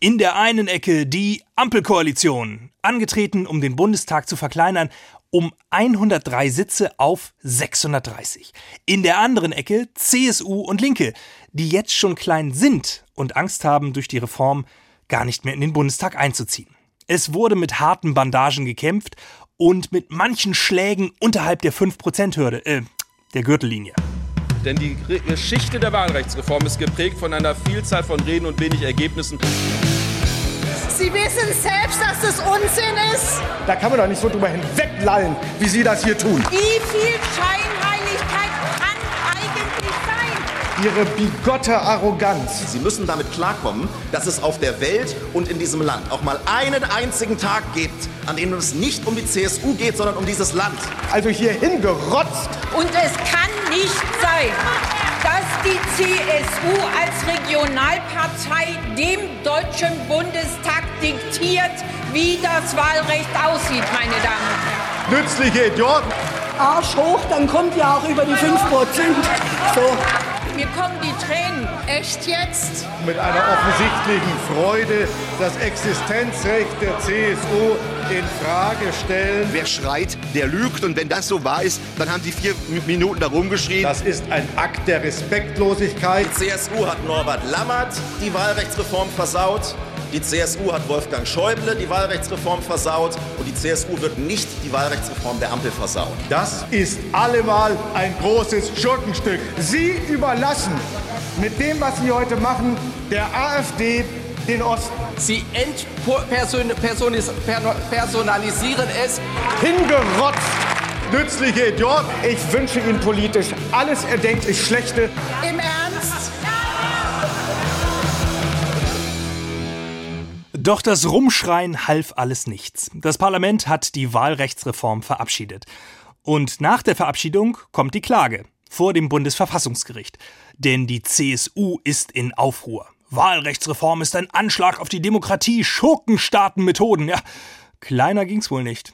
In der einen Ecke die Ampelkoalition, angetreten, um den Bundestag zu verkleinern, um 103 Sitze auf 630. In der anderen Ecke CSU und Linke, die jetzt schon klein sind und Angst haben, durch die Reform gar nicht mehr in den Bundestag einzuziehen. Es wurde mit harten Bandagen gekämpft und mit manchen Schlägen unterhalb der 5%-Hürde, äh, der Gürtellinie. Denn die Geschichte der Wahlrechtsreform ist geprägt von einer Vielzahl von Reden und wenig Ergebnissen. Sie wissen selbst, dass das Unsinn ist. Da kann man doch nicht so drüber hinweglallen, wie Sie das hier tun. Wie viel eigentlich sein? Ihre bigotte Arroganz. Sie müssen damit klarkommen, dass es auf der Welt und in diesem Land auch mal einen einzigen Tag gibt, an dem es nicht um die CSU geht, sondern um dieses Land. Also hier hingerotzt. Und es kann nicht sein, dass die CSU als Regionalpartei dem Deutschen Bundestag diktiert, wie das Wahlrecht aussieht, meine Damen und Herren. Nützliche Idioten. Arsch hoch, dann kommt ja auch über die 5 So. Mir kommen die Tränen. Echt jetzt? Mit einer offensichtlichen Freude das Existenzrecht der CSU in Frage stellen. Wer schreit, der lügt. Und wenn das so wahr ist, dann haben Sie vier Minuten da rumgeschrien. Das ist ein Akt der Respektlosigkeit. Die CSU hat Norbert Lammert die Wahlrechtsreform versaut. Die CSU hat Wolfgang Schäuble die Wahlrechtsreform versaut. Und die CSU wird nicht die Wahlrechtsreform der Ampel versauen. Das ist allemal ein großes Schurkenstück. Sie überlassen mit dem, was Sie heute machen, der AfD den Osten. Sie entpersonalisieren es. Hingerotzt! Nützliche Idioten. Ich wünsche Ihnen politisch alles erdenklich Schlechte. Im Ernst? Doch das Rumschreien half alles nichts. Das Parlament hat die Wahlrechtsreform verabschiedet. Und nach der Verabschiedung kommt die Klage vor dem Bundesverfassungsgericht. Denn die CSU ist in Aufruhr. Wahlrechtsreform ist ein Anschlag auf die Demokratie, Schurkenstaatenmethoden. Ja, kleiner ging's wohl nicht.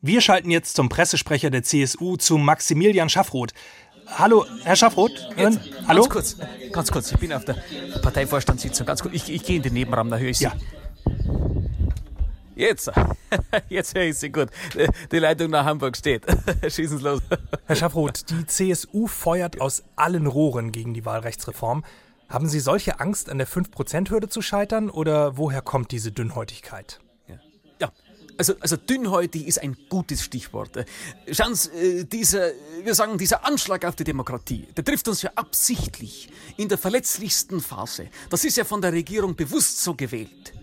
Wir schalten jetzt zum Pressesprecher der CSU, zu Maximilian Schaffroth. Hallo, Herr Schaffroth? Jetzt, Hallo? Ganz kurz, ganz kurz. Ich bin auf der Parteivorstandssitzung. Ganz kurz. Ich, ich gehe in den Nebenraum, da höre ich Sie. Ja. Jetzt, jetzt höre ich Sie gut. Die Leitung nach Hamburg steht. Schießen Sie los. Herr Schaffroth, die CSU feuert aus allen Rohren gegen die Wahlrechtsreform. Haben Sie solche Angst, an der 5%-Hürde zu scheitern oder woher kommt diese Dünnhäutigkeit? Ja, also, also dünnhäutig ist ein gutes Stichwort. Schauen Sie, äh, dieser, wir sagen, dieser Anschlag auf die Demokratie, der trifft uns ja absichtlich in der verletzlichsten Phase. Das ist ja von der Regierung bewusst so gewählt.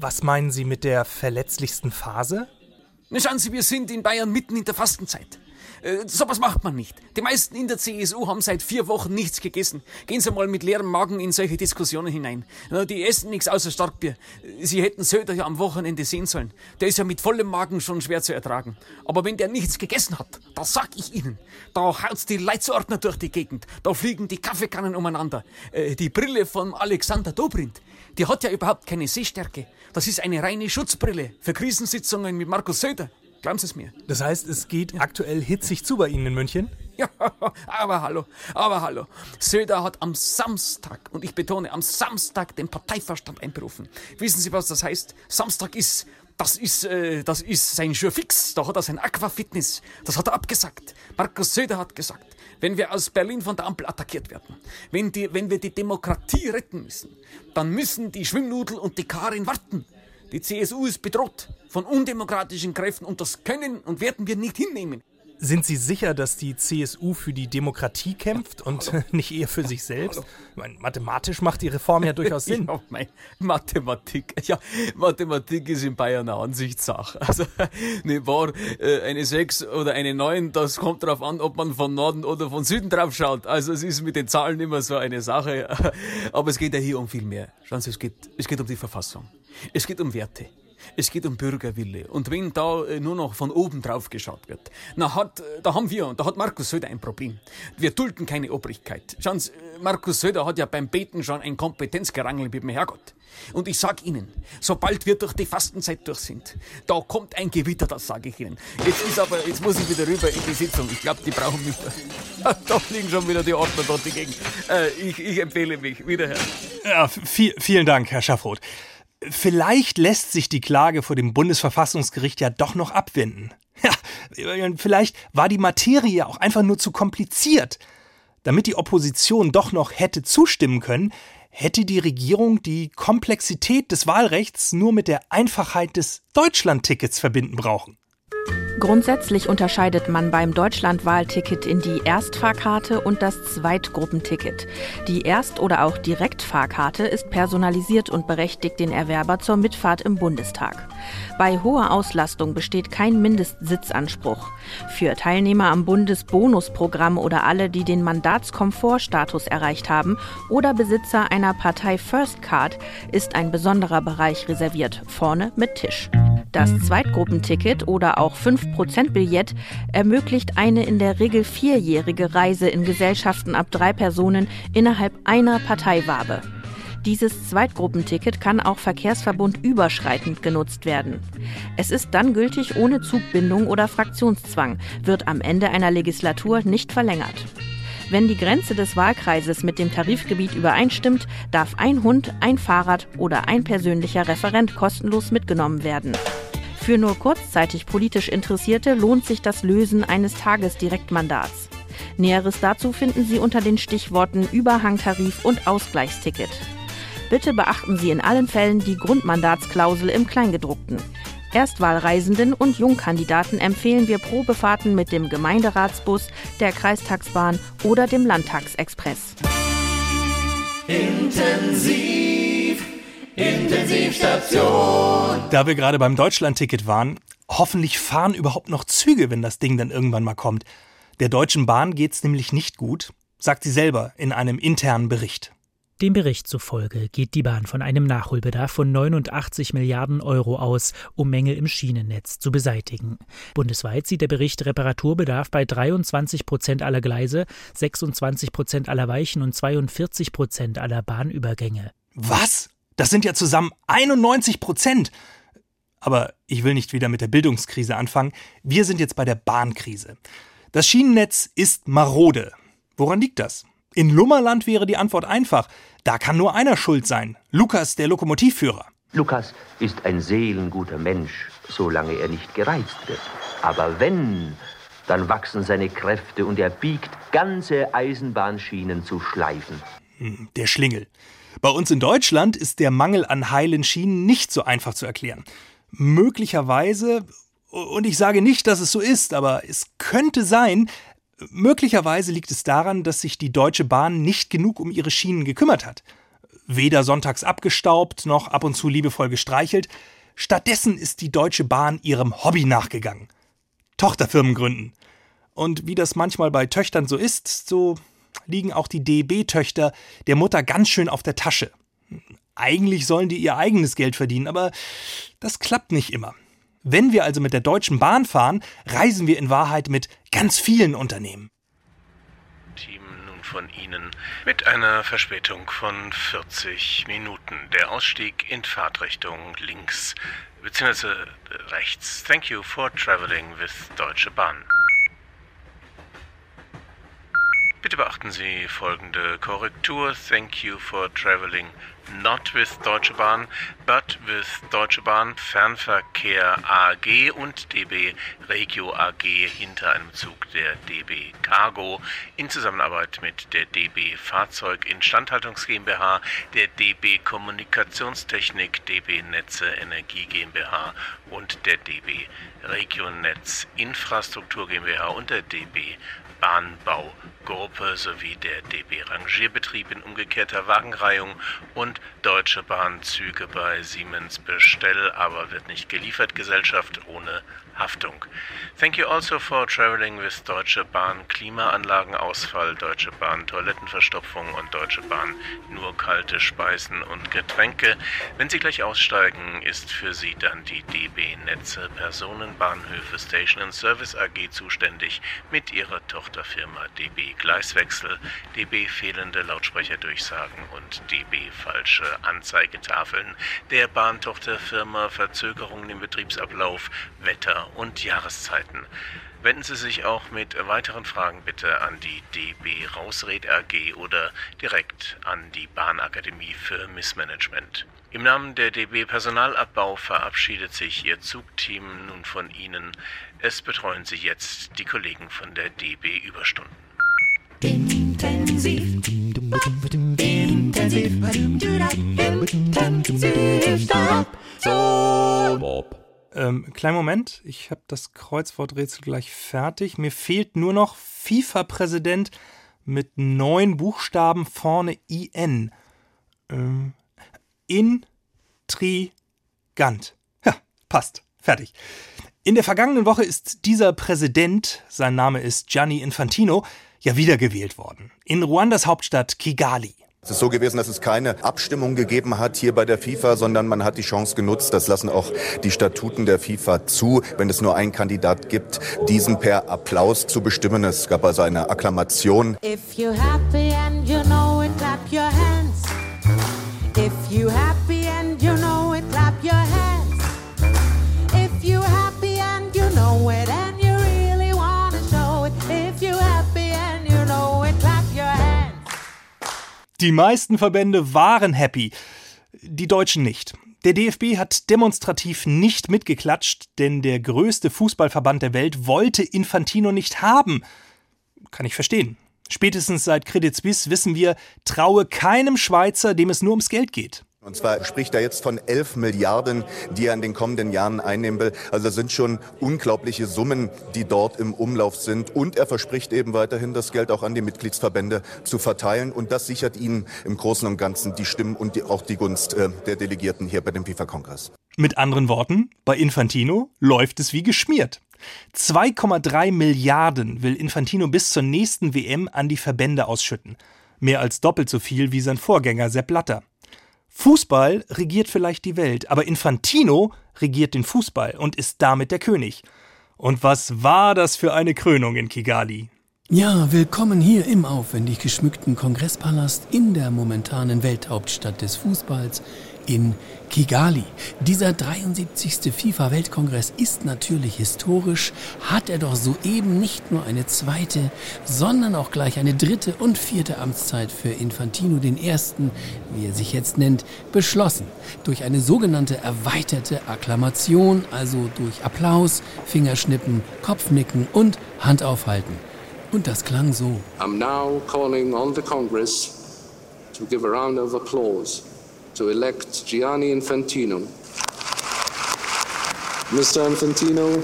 Was meinen Sie mit der verletzlichsten Phase? Na, Schauen Sie, wir sind in Bayern mitten in der Fastenzeit. Äh, sowas macht man nicht. Die meisten in der CSU haben seit vier Wochen nichts gegessen. Gehen Sie mal mit leerem Magen in solche Diskussionen hinein. Die essen nichts außer Starkbier. Sie hätten Söder ja am Wochenende sehen sollen. Der ist ja mit vollem Magen schon schwer zu ertragen. Aber wenn der nichts gegessen hat, da sag ich Ihnen, da haut's die Leitsordner durch die Gegend. Da fliegen die Kaffeekannen umeinander. Äh, die Brille von Alexander Dobrindt, die hat ja überhaupt keine Sehstärke. Das ist eine reine Schutzbrille für Krisensitzungen mit Markus Söder. Glauben Sie es mir. Das heißt, es geht aktuell hitzig zu bei Ihnen in München? Ja, aber hallo, aber hallo. Söder hat am Samstag, und ich betone, am Samstag den Parteivorstand einberufen. Wissen Sie, was das heißt? Samstag ist, das ist, äh, das ist sein Jour fix. Da hat er sein Aquafitness. Das hat er abgesagt. Markus Söder hat gesagt, wenn wir aus Berlin von der Ampel attackiert werden, wenn, die, wenn wir die Demokratie retten müssen, dann müssen die Schwimmnudel und die Karin warten. Die CSU ist bedroht von undemokratischen Kräften und das können und werden wir nicht hinnehmen. Sind Sie sicher, dass die CSU für die Demokratie kämpft und nicht eher für sich selbst? Meine, mathematisch macht die Reform ja durchaus Sinn. Ja, mein, Mathematik. Ja, Mathematik ist in Bayern eine Ansichtssache. Also, ne äh, eine 6 oder eine 9, das kommt darauf an, ob man von Norden oder von Süden drauf schaut. Also es ist mit den Zahlen immer so eine Sache. Aber es geht ja hier um viel mehr. Schauen Sie, es geht, es geht um die Verfassung. Es geht um Werte. Es geht um Bürgerwille. Und wenn da äh, nur noch von oben drauf geschaut wird, na hat, äh, da haben wir, und da hat Markus Söder ein Problem. Wir dulden keine Obrigkeit. Schauen Sie, äh, Markus Söder hat ja beim Beten schon ein Kompetenzgerangel mit dem Herrgott. Und ich sag Ihnen, sobald wir durch die Fastenzeit durch sind, da kommt ein Gewitter, das sage ich Ihnen. Jetzt ist aber, jetzt muss ich wieder rüber in die Sitzung. Ich glaube, die brauchen mich. Da fliegen schon wieder die Ordner dort dagegen. Äh, ich, ich empfehle mich. Wiederher. Ja, viel, vielen Dank, Herr Schaffroth. Vielleicht lässt sich die Klage vor dem Bundesverfassungsgericht ja doch noch abwenden. Ja, vielleicht war die Materie auch einfach nur zu kompliziert. Damit die Opposition doch noch hätte zustimmen können, hätte die Regierung die Komplexität des Wahlrechts nur mit der Einfachheit des Deutschlandtickets verbinden brauchen. Grundsätzlich unterscheidet man beim Deutschlandwahlticket in die Erstfahrkarte und das Zweitgruppenticket. Die Erst- oder auch Direktfahrkarte ist personalisiert und berechtigt den Erwerber zur Mitfahrt im Bundestag. Bei hoher Auslastung besteht kein Mindestsitzanspruch. Für Teilnehmer am Bundesbonusprogramm oder alle, die den Mandatskomfortstatus erreicht haben oder Besitzer einer Partei First Card ist ein besonderer Bereich reserviert, vorne mit Tisch. Das Zweitgruppenticket oder auch 5%-Billett ermöglicht eine in der Regel vierjährige Reise in Gesellschaften ab drei Personen innerhalb einer Parteiwabe. Dieses Zweitgruppenticket kann auch verkehrsverbundüberschreitend genutzt werden. Es ist dann gültig ohne Zugbindung oder Fraktionszwang, wird am Ende einer Legislatur nicht verlängert. Wenn die Grenze des Wahlkreises mit dem Tarifgebiet übereinstimmt, darf ein Hund, ein Fahrrad oder ein persönlicher Referent kostenlos mitgenommen werden. Für nur kurzzeitig politisch Interessierte lohnt sich das Lösen eines Tagesdirektmandats. Näheres dazu finden Sie unter den Stichworten Überhangtarif und Ausgleichsticket. Bitte beachten Sie in allen Fällen die Grundmandatsklausel im Kleingedruckten. Erstwahlreisenden und Jungkandidaten empfehlen wir Probefahrten mit dem Gemeinderatsbus, der Kreistagsbahn oder dem Landtagsexpress. Intensiv, Intensivstation. Da wir gerade beim Deutschlandticket waren, hoffentlich fahren überhaupt noch Züge, wenn das Ding dann irgendwann mal kommt. Der Deutschen Bahn geht's nämlich nicht gut, sagt sie selber in einem internen Bericht. Dem Bericht zufolge geht die Bahn von einem Nachholbedarf von 89 Milliarden Euro aus, um Mängel im Schienennetz zu beseitigen. Bundesweit sieht der Bericht Reparaturbedarf bei 23 Prozent aller Gleise, 26 Prozent aller Weichen und 42 Prozent aller Bahnübergänge. Was? Das sind ja zusammen 91 Prozent. Aber ich will nicht wieder mit der Bildungskrise anfangen. Wir sind jetzt bei der Bahnkrise. Das Schienennetz ist marode. Woran liegt das? In Lummerland wäre die Antwort einfach. Da kann nur einer schuld sein. Lukas, der Lokomotivführer. Lukas ist ein seelenguter Mensch, solange er nicht gereizt wird. Aber wenn, dann wachsen seine Kräfte und er biegt ganze Eisenbahnschienen zu Schleifen. Hm, Der Schlingel. Bei uns in Deutschland ist der Mangel an heilen Schienen nicht so einfach zu erklären. Möglicherweise, und ich sage nicht, dass es so ist, aber es könnte sein, möglicherweise liegt es daran, dass sich die Deutsche Bahn nicht genug um ihre Schienen gekümmert hat. Weder sonntags abgestaubt noch ab und zu liebevoll gestreichelt. Stattdessen ist die Deutsche Bahn ihrem Hobby nachgegangen. Tochterfirmen gründen. Und wie das manchmal bei Töchtern so ist, so liegen auch die DB-Töchter der Mutter ganz schön auf der Tasche. Eigentlich sollen die ihr eigenes Geld verdienen, aber das klappt nicht immer. Wenn wir also mit der Deutschen Bahn fahren, reisen wir in Wahrheit mit ganz vielen Unternehmen. Team nun von Ihnen mit einer Verspätung von 40 Minuten. Der Ausstieg in Fahrtrichtung links bzw. rechts. Thank you for traveling with Deutsche Bahn. Bitte beachten Sie folgende Korrektur. Thank you for traveling not with Deutsche Bahn, but with Deutsche Bahn Fernverkehr AG und DB Regio AG hinter einem Zug der DB Cargo in Zusammenarbeit mit der DB Fahrzeug Instandhaltungs GmbH, der DB Kommunikationstechnik, DB Netze Energie GmbH und der DB Regionetz Infrastruktur GmbH und der DB Bahnbaugruppe sowie der DB Rangierbetrieb in umgekehrter Wagenreihung und Deutsche Bahn Züge bei Siemens Bestell, aber wird nicht geliefert. Gesellschaft ohne Haftung. Thank you also for traveling with Deutsche Bahn Klimaanlagenausfall, Deutsche Bahn Toilettenverstopfung und Deutsche Bahn nur kalte Speisen und Getränke. Wenn Sie gleich aussteigen, ist für Sie dann die DB Netze Personenbahnhöfe Station and Service AG zuständig mit ihrer Tochterfirma DB Gleiswechsel, DB fehlende Lautsprecherdurchsagen und DB falsche Anzeigetafeln, der Bahntochterfirma Verzögerungen im Betriebsablauf, Wetter und Jahreszeiten. Wenden Sie sich auch mit weiteren Fragen bitte an die DB Rausred AG oder direkt an die Bahnakademie für Missmanagement. Im Namen der DB Personalabbau verabschiedet sich Ihr Zugteam nun von Ihnen. Es betreuen Sie jetzt die Kollegen von der DB Überstunden. Intensiv. Intensiv. Intensiv. Stop. Ähm, kleinen Moment, ich habe das Kreuzworträtsel gleich fertig. Mir fehlt nur noch FIFA-Präsident mit neun Buchstaben vorne IN. Ähm, intrigant. Ja, passt. Fertig. In der vergangenen Woche ist dieser Präsident, sein Name ist Gianni Infantino, ja wiedergewählt worden. In Ruandas Hauptstadt Kigali. Es ist so gewesen, dass es keine Abstimmung gegeben hat hier bei der FIFA, sondern man hat die Chance genutzt, das lassen auch die Statuten der FIFA zu, wenn es nur einen Kandidat gibt, diesen per Applaus zu bestimmen. Es gab also eine Akklamation. If you're happy and you know it, clap your hands. If you happy Die meisten Verbände waren happy, die Deutschen nicht. Der DFB hat demonstrativ nicht mitgeklatscht, denn der größte Fußballverband der Welt wollte Infantino nicht haben. Kann ich verstehen. Spätestens seit Credit Suisse wissen wir, traue keinem Schweizer, dem es nur ums Geld geht. Und zwar spricht er jetzt von 11 Milliarden, die er in den kommenden Jahren einnehmen will. Also das sind schon unglaubliche Summen, die dort im Umlauf sind. Und er verspricht eben weiterhin, das Geld auch an die Mitgliedsverbände zu verteilen. Und das sichert ihnen im Großen und Ganzen die Stimmen und die, auch die Gunst äh, der Delegierten hier bei dem FIFA-Kongress. Mit anderen Worten, bei Infantino läuft es wie geschmiert. 2,3 Milliarden will Infantino bis zur nächsten WM an die Verbände ausschütten. Mehr als doppelt so viel wie sein Vorgänger Sepp Blatter. Fußball regiert vielleicht die Welt, aber Infantino regiert den Fußball und ist damit der König. Und was war das für eine Krönung in Kigali? Ja, willkommen hier im aufwendig geschmückten Kongresspalast in der momentanen Welthauptstadt des Fußballs in Kigali. Dieser 73. FIFA-Weltkongress ist natürlich historisch, hat er doch soeben nicht nur eine zweite, sondern auch gleich eine dritte und vierte Amtszeit für Infantino den Ersten, wie er sich jetzt nennt, beschlossen. Durch eine sogenannte erweiterte Akklamation, also durch Applaus, Fingerschnippen, Kopfnicken und Handaufhalten. Und das klang so. I'm now calling on the Congress to give a round of applause to elect Gianni Infantino. Mr. Infantino,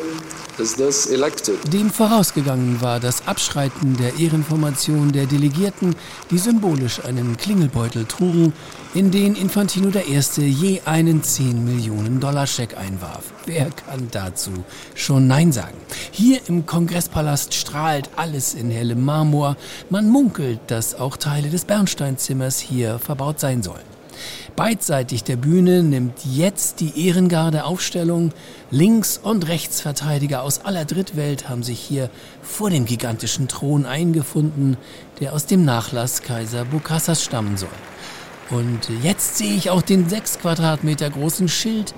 is this elected. Dem vorausgegangen war das Abschreiten der Ehrenformation der Delegierten, die symbolisch einen Klingelbeutel trugen, in den Infantino I. je einen 10 Millionen Dollar Scheck einwarf. Wer kann dazu schon Nein sagen? Hier im Kongresspalast strahlt alles in hellem Marmor. Man munkelt, dass auch Teile des Bernsteinzimmers hier verbaut sein sollen. Beidseitig der Bühne nimmt jetzt die Ehrengarde Aufstellung. Links- und Rechtsverteidiger aus aller Drittwelt haben sich hier vor dem gigantischen Thron eingefunden, der aus dem Nachlass Kaiser Bukassas stammen soll. Und jetzt sehe ich auch den sechs Quadratmeter großen Schild,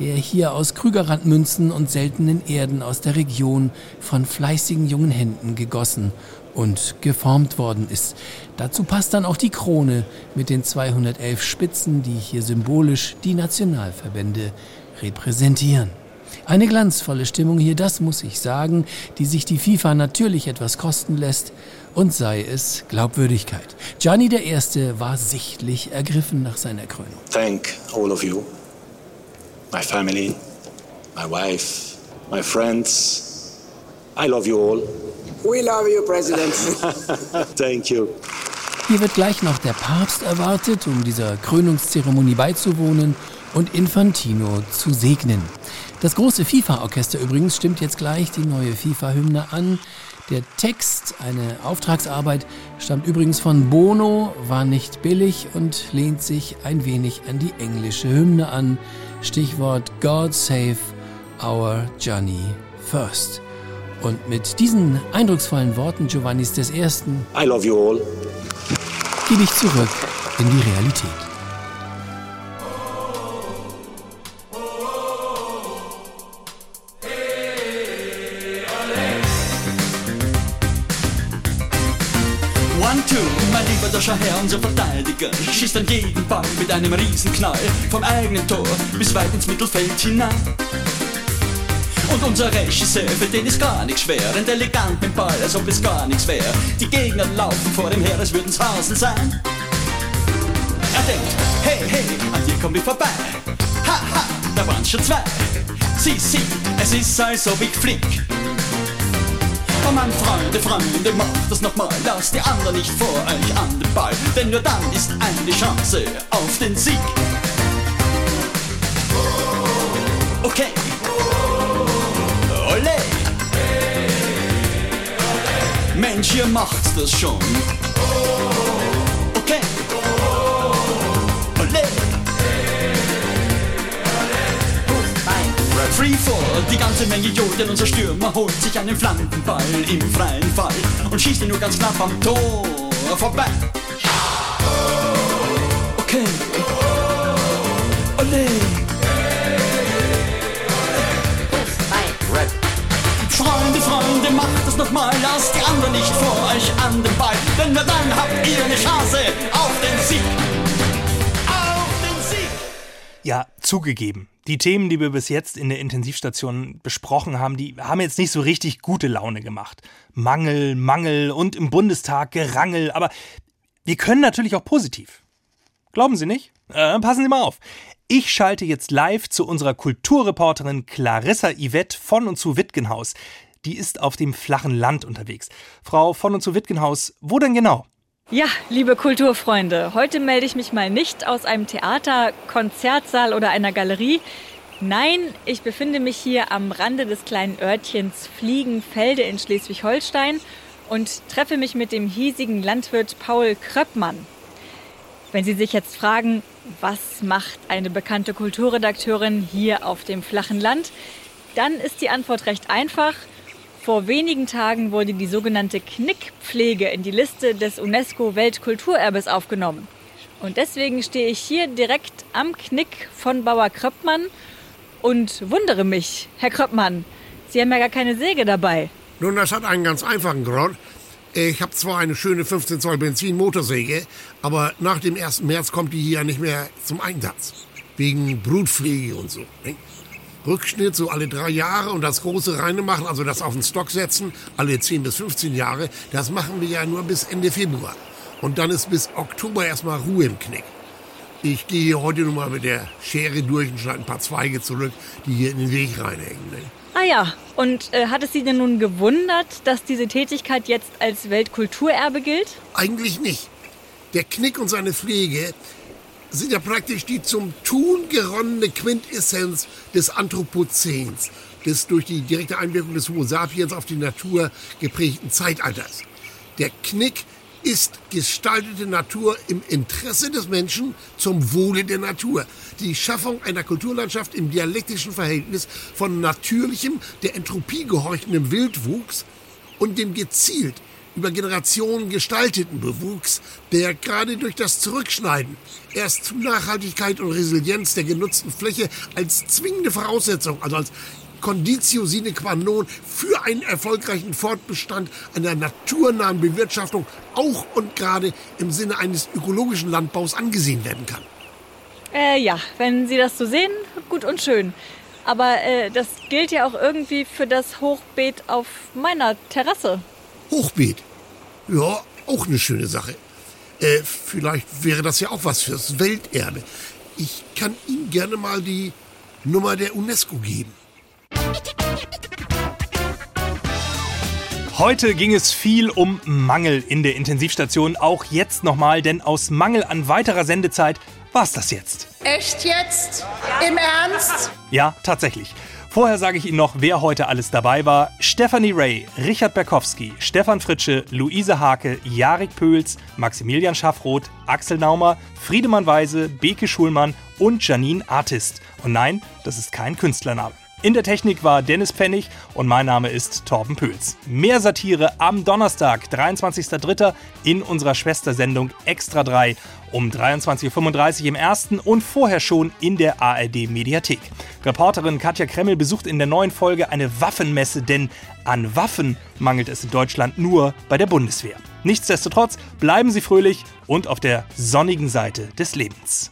der hier aus Krügerrandmünzen und seltenen Erden aus der Region von fleißigen jungen Händen gegossen und geformt worden ist. Dazu passt dann auch die Krone mit den 211 Spitzen, die hier symbolisch die Nationalverbände repräsentieren. Eine glanzvolle Stimmung hier, das muss ich sagen, die sich die FIFA natürlich etwas kosten lässt und sei es Glaubwürdigkeit. Gianni I. war sichtlich ergriffen nach seiner Krönung. Thank all of you, my family, my wife, my friends. I love you all. We love you, President. Thank you. Hier wird gleich noch der Papst erwartet, um dieser Krönungszeremonie beizuwohnen und Infantino zu segnen. Das große FIFA-Orchester übrigens stimmt jetzt gleich die neue FIFA-Hymne an. Der Text, eine Auftragsarbeit, stammt übrigens von Bono, war nicht billig und lehnt sich ein wenig an die englische Hymne an. Stichwort God Save Our Johnny First. Und mit diesen eindrucksvollen Worten Giovannis des Ersten I love you all. gebe ich zurück in die Realität. One, two, mein lieber Doscher Herr, unser Verteidiger schießt an jeden Ball mit einem Riesenknall vom eigenen Tor bis weit ins Mittelfeld hinein. Und unser Regisseur, für den ist gar nichts schwer, rennt elegant mit Ball, als ob es gar nichts wäre. Die Gegner laufen vor dem her, als würden's Hasen sein. Er denkt, hey, hey, an dir kommen wir vorbei. Ha, ha, da waren's schon zwei. Sieh, sieh, es ist, als ob ich flieg. Oh Mann, Freunde, Freunde, macht das nochmal, lasst die anderen nicht vor euch an den Ball, denn nur dann ist eine Chance auf den Sieg. Okay. Ole. Mensch, ihr macht's das schon. Okay. Ole. Free Fall, die ganze Menge Joden, unser Stürmer holt sich einen Flankenball im freien Fall und schießt ihn nur ganz knapp am Tor vorbei. Okay. Ole. Nochmal, lasst die anderen nicht vor euch an den Ball, denn nur dann habt ihr eine Chance auf den Sieg. Auf den Sieg! Ja, zugegeben. Die Themen, die wir bis jetzt in der Intensivstation besprochen haben, die haben jetzt nicht so richtig gute Laune gemacht. Mangel, Mangel und im Bundestag Gerangel, aber wir können natürlich auch positiv. Glauben Sie nicht? Äh, passen Sie mal auf. Ich schalte jetzt live zu unserer Kulturreporterin Clarissa Yvette von und zu Wittgenhaus. Die ist auf dem flachen Land unterwegs. Frau von und zu Wittgenhaus, wo denn genau? Ja, liebe Kulturfreunde, heute melde ich mich mal nicht aus einem Theater, Konzertsaal oder einer Galerie. Nein, ich befinde mich hier am Rande des kleinen Örtchens Fliegenfelde in Schleswig-Holstein und treffe mich mit dem hiesigen Landwirt Paul Kröppmann. Wenn Sie sich jetzt fragen, was macht eine bekannte Kulturredakteurin hier auf dem flachen Land, dann ist die Antwort recht einfach. Vor wenigen Tagen wurde die sogenannte Knickpflege in die Liste des UNESCO-Weltkulturerbes aufgenommen. Und deswegen stehe ich hier direkt am Knick von Bauer Kröppmann und wundere mich, Herr Kröppmann, Sie haben ja gar keine Säge dabei. Nun, das hat einen ganz einfachen Grund. Ich habe zwar eine schöne 15 Zoll Benzin-Motorsäge, aber nach dem 1. März kommt die hier nicht mehr zum Einsatz. Wegen Brutpflege und so. ne? Rückschnitt so alle drei Jahre und das große Reine machen, also das auf den Stock setzen, alle 10 bis 15 Jahre, das machen wir ja nur bis Ende Februar. Und dann ist bis Oktober erstmal Ruhe im Knick. Ich gehe hier heute nur mal mit der Schere durch und schneide ein paar Zweige zurück, die hier in den Weg reinhängen. Ne? Ah ja, und äh, hat es Sie denn nun gewundert, dass diese Tätigkeit jetzt als Weltkulturerbe gilt? Eigentlich nicht. Der Knick und seine Pflege sind ja praktisch die zum Tun geronnene Quintessenz des Anthropozäns, des durch die direkte Einwirkung des Homo sapiens auf die Natur geprägten Zeitalters. Der Knick ist gestaltete Natur im Interesse des Menschen zum Wohle der Natur. Die Schaffung einer Kulturlandschaft im dialektischen Verhältnis von natürlichem, der Entropie gehorchendem Wildwuchs und dem gezielt über Generationen gestalteten Bewuchs, der gerade durch das Zurückschneiden erst zu Nachhaltigkeit und Resilienz der genutzten Fläche als zwingende Voraussetzung, also als Conditio sine qua non für einen erfolgreichen Fortbestand einer naturnahen Bewirtschaftung auch und gerade im Sinne eines ökologischen Landbaus angesehen werden kann. Äh, ja, wenn Sie das so sehen, gut und schön. Aber äh, das gilt ja auch irgendwie für das Hochbeet auf meiner Terrasse. Hochbeet. Ja, auch eine schöne Sache. Äh, vielleicht wäre das ja auch was fürs Welterbe. Ich kann Ihnen gerne mal die Nummer der UNESCO geben. Heute ging es viel um Mangel in der Intensivstation, auch jetzt nochmal, denn aus Mangel an weiterer Sendezeit war's das jetzt. Echt jetzt? Im Ernst? Ja, tatsächlich. Vorher sage ich Ihnen noch, wer heute alles dabei war. Stephanie Ray, Richard Berkowski, Stefan Fritsche, Luise Hake, Jarek Pöls, Maximilian Schaffroth, Axel Naumer, Friedemann Weise, Beke Schulmann und Janine Artist. Und nein, das ist kein Künstlername. In der Technik war Dennis Pfennig und mein Name ist Torben Pöls. Mehr Satire am Donnerstag, 23.03. in unserer Schwestersendung Extra 3 um 23.35 Uhr im ersten und vorher schon in der ARD Mediathek. Reporterin Katja Kremmel besucht in der neuen Folge eine Waffenmesse, denn an Waffen mangelt es in Deutschland nur bei der Bundeswehr. Nichtsdestotrotz bleiben Sie fröhlich und auf der sonnigen Seite des Lebens.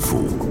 Ein